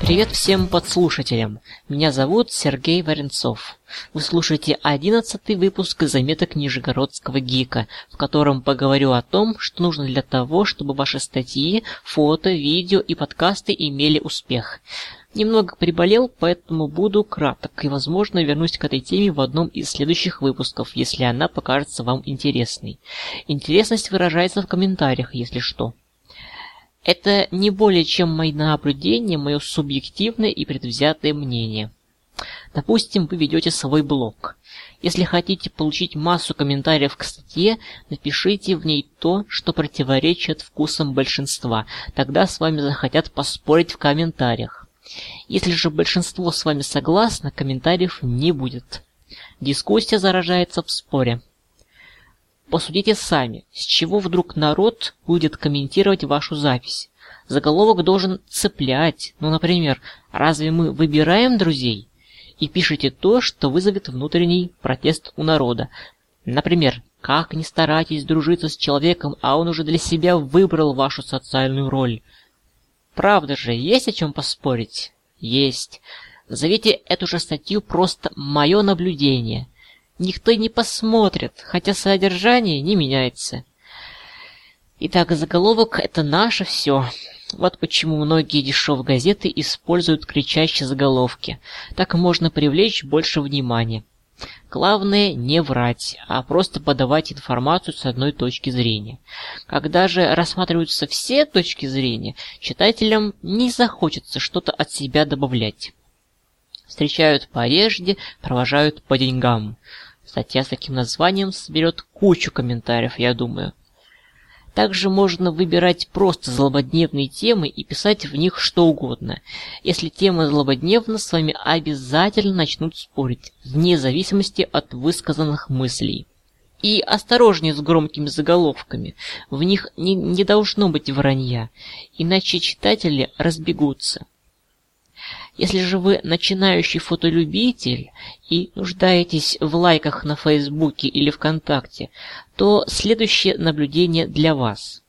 Привет всем подслушателям! Меня зовут Сергей Варенцов. Вы слушаете одиннадцатый выпуск заметок Нижегородского гика, в котором поговорю о том, что нужно для того, чтобы ваши статьи, фото, видео и подкасты имели успех. Немного приболел, поэтому буду краток и, возможно, вернусь к этой теме в одном из следующих выпусков, если она покажется вам интересной. Интересность выражается в комментариях, если что. Это не более чем мои наблюдения, мое субъективное и предвзятое мнение. Допустим, вы ведете свой блог. Если хотите получить массу комментариев к статье, напишите в ней то, что противоречит вкусам большинства. Тогда с вами захотят поспорить в комментариях. Если же большинство с вами согласно, комментариев не будет. Дискуссия заражается в споре. Посудите сами, с чего вдруг народ будет комментировать вашу запись? Заголовок должен цеплять. Ну, например, разве мы выбираем друзей? И пишите то, что вызовет внутренний протест у народа. Например, как не старайтесь дружиться с человеком, а он уже для себя выбрал вашу социальную роль. Правда же, есть о чем поспорить? Есть. Назовите эту же статью просто «Мое наблюдение». Никто не посмотрит, хотя содержание не меняется. Итак, заголовок — это наше все. Вот почему многие дешевые газеты используют кричащие заголовки. Так можно привлечь больше внимания. Главное не врать, а просто подавать информацию с одной точки зрения. Когда же рассматриваются все точки зрения, читателям не захочется что-то от себя добавлять. Встречают по одежде, провожают по деньгам. Статья с таким названием соберет кучу комментариев, я думаю. Также можно выбирать просто злободневные темы и писать в них что угодно. Если тема злободневна, с вами обязательно начнут спорить, вне зависимости от высказанных мыслей. И осторожнее с громкими заголовками, в них не, не должно быть вранья, иначе читатели разбегутся. Если же вы начинающий фотолюбитель и нуждаетесь в лайках на Фейсбуке или ВКонтакте, то следующее наблюдение для вас.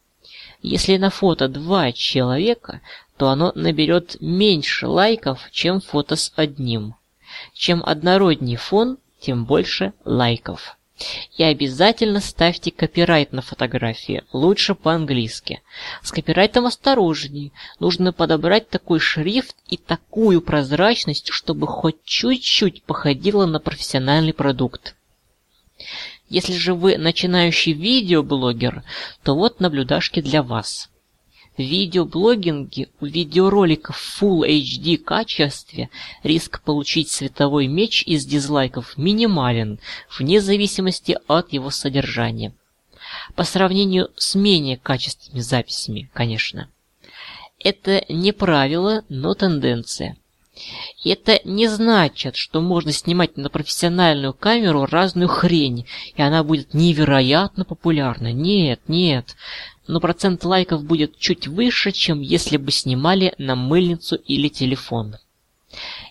Если на фото два человека, то оно наберет меньше лайков, чем фото с одним. Чем однородней фон, тем больше лайков. И обязательно ставьте копирайт на фотографии, лучше по-английски. С копирайтом осторожней. Нужно подобрать такой шрифт и такую прозрачность, чтобы хоть чуть-чуть походило на профессиональный продукт. Если же вы начинающий видеоблогер, то вот наблюдашки для вас. В видеоблогинге у видеороликов Full HD качестве риск получить световой меч из дизлайков минимален, вне зависимости от его содержания. По сравнению с менее качественными записями, конечно. Это не правило, но тенденция. И это не значит, что можно снимать на профессиональную камеру разную хрень, и она будет невероятно популярна. Нет, нет но процент лайков будет чуть выше, чем если бы снимали на мыльницу или телефон.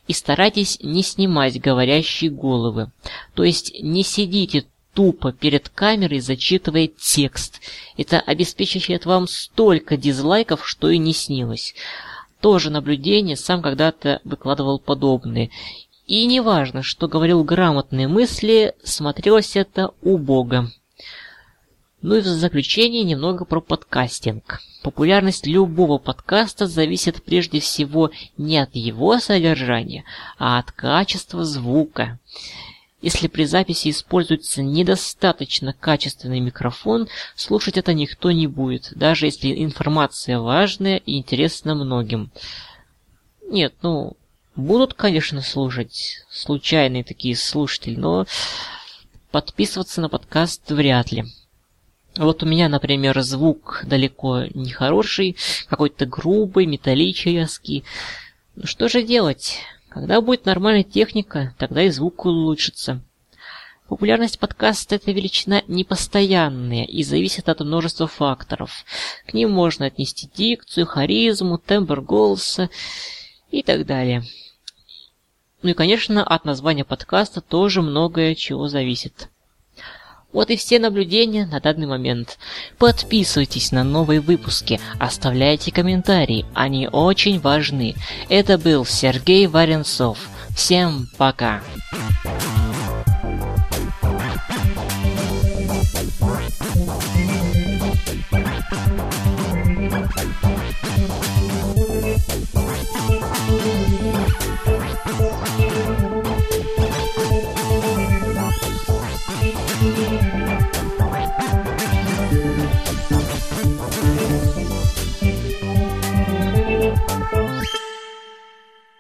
И старайтесь не снимать говорящие головы. То есть не сидите тупо перед камерой, зачитывая текст. Это обеспечивает вам столько дизлайков, что и не снилось. Тоже наблюдение, сам когда-то выкладывал подобные. И неважно, что говорил грамотные мысли, смотрелось это убого. Ну и в заключение немного про подкастинг. Популярность любого подкаста зависит прежде всего не от его содержания, а от качества звука. Если при записи используется недостаточно качественный микрофон, слушать это никто не будет, даже если информация важная и интересна многим. Нет, ну, будут, конечно, слушать случайные такие слушатели, но подписываться на подкаст вряд ли. Вот у меня, например, звук далеко не хороший, какой-то грубый, металлический. Ну что же делать? Когда будет нормальная техника, тогда и звук улучшится. Популярность подкаста – это величина непостоянная и зависит от множества факторов. К ним можно отнести дикцию, харизму, тембр голоса и так далее. Ну и, конечно, от названия подкаста тоже многое чего зависит. Вот и все наблюдения на данный момент. Подписывайтесь на новые выпуски, оставляйте комментарии, они очень важны. Это был Сергей Варенцов. Всем пока!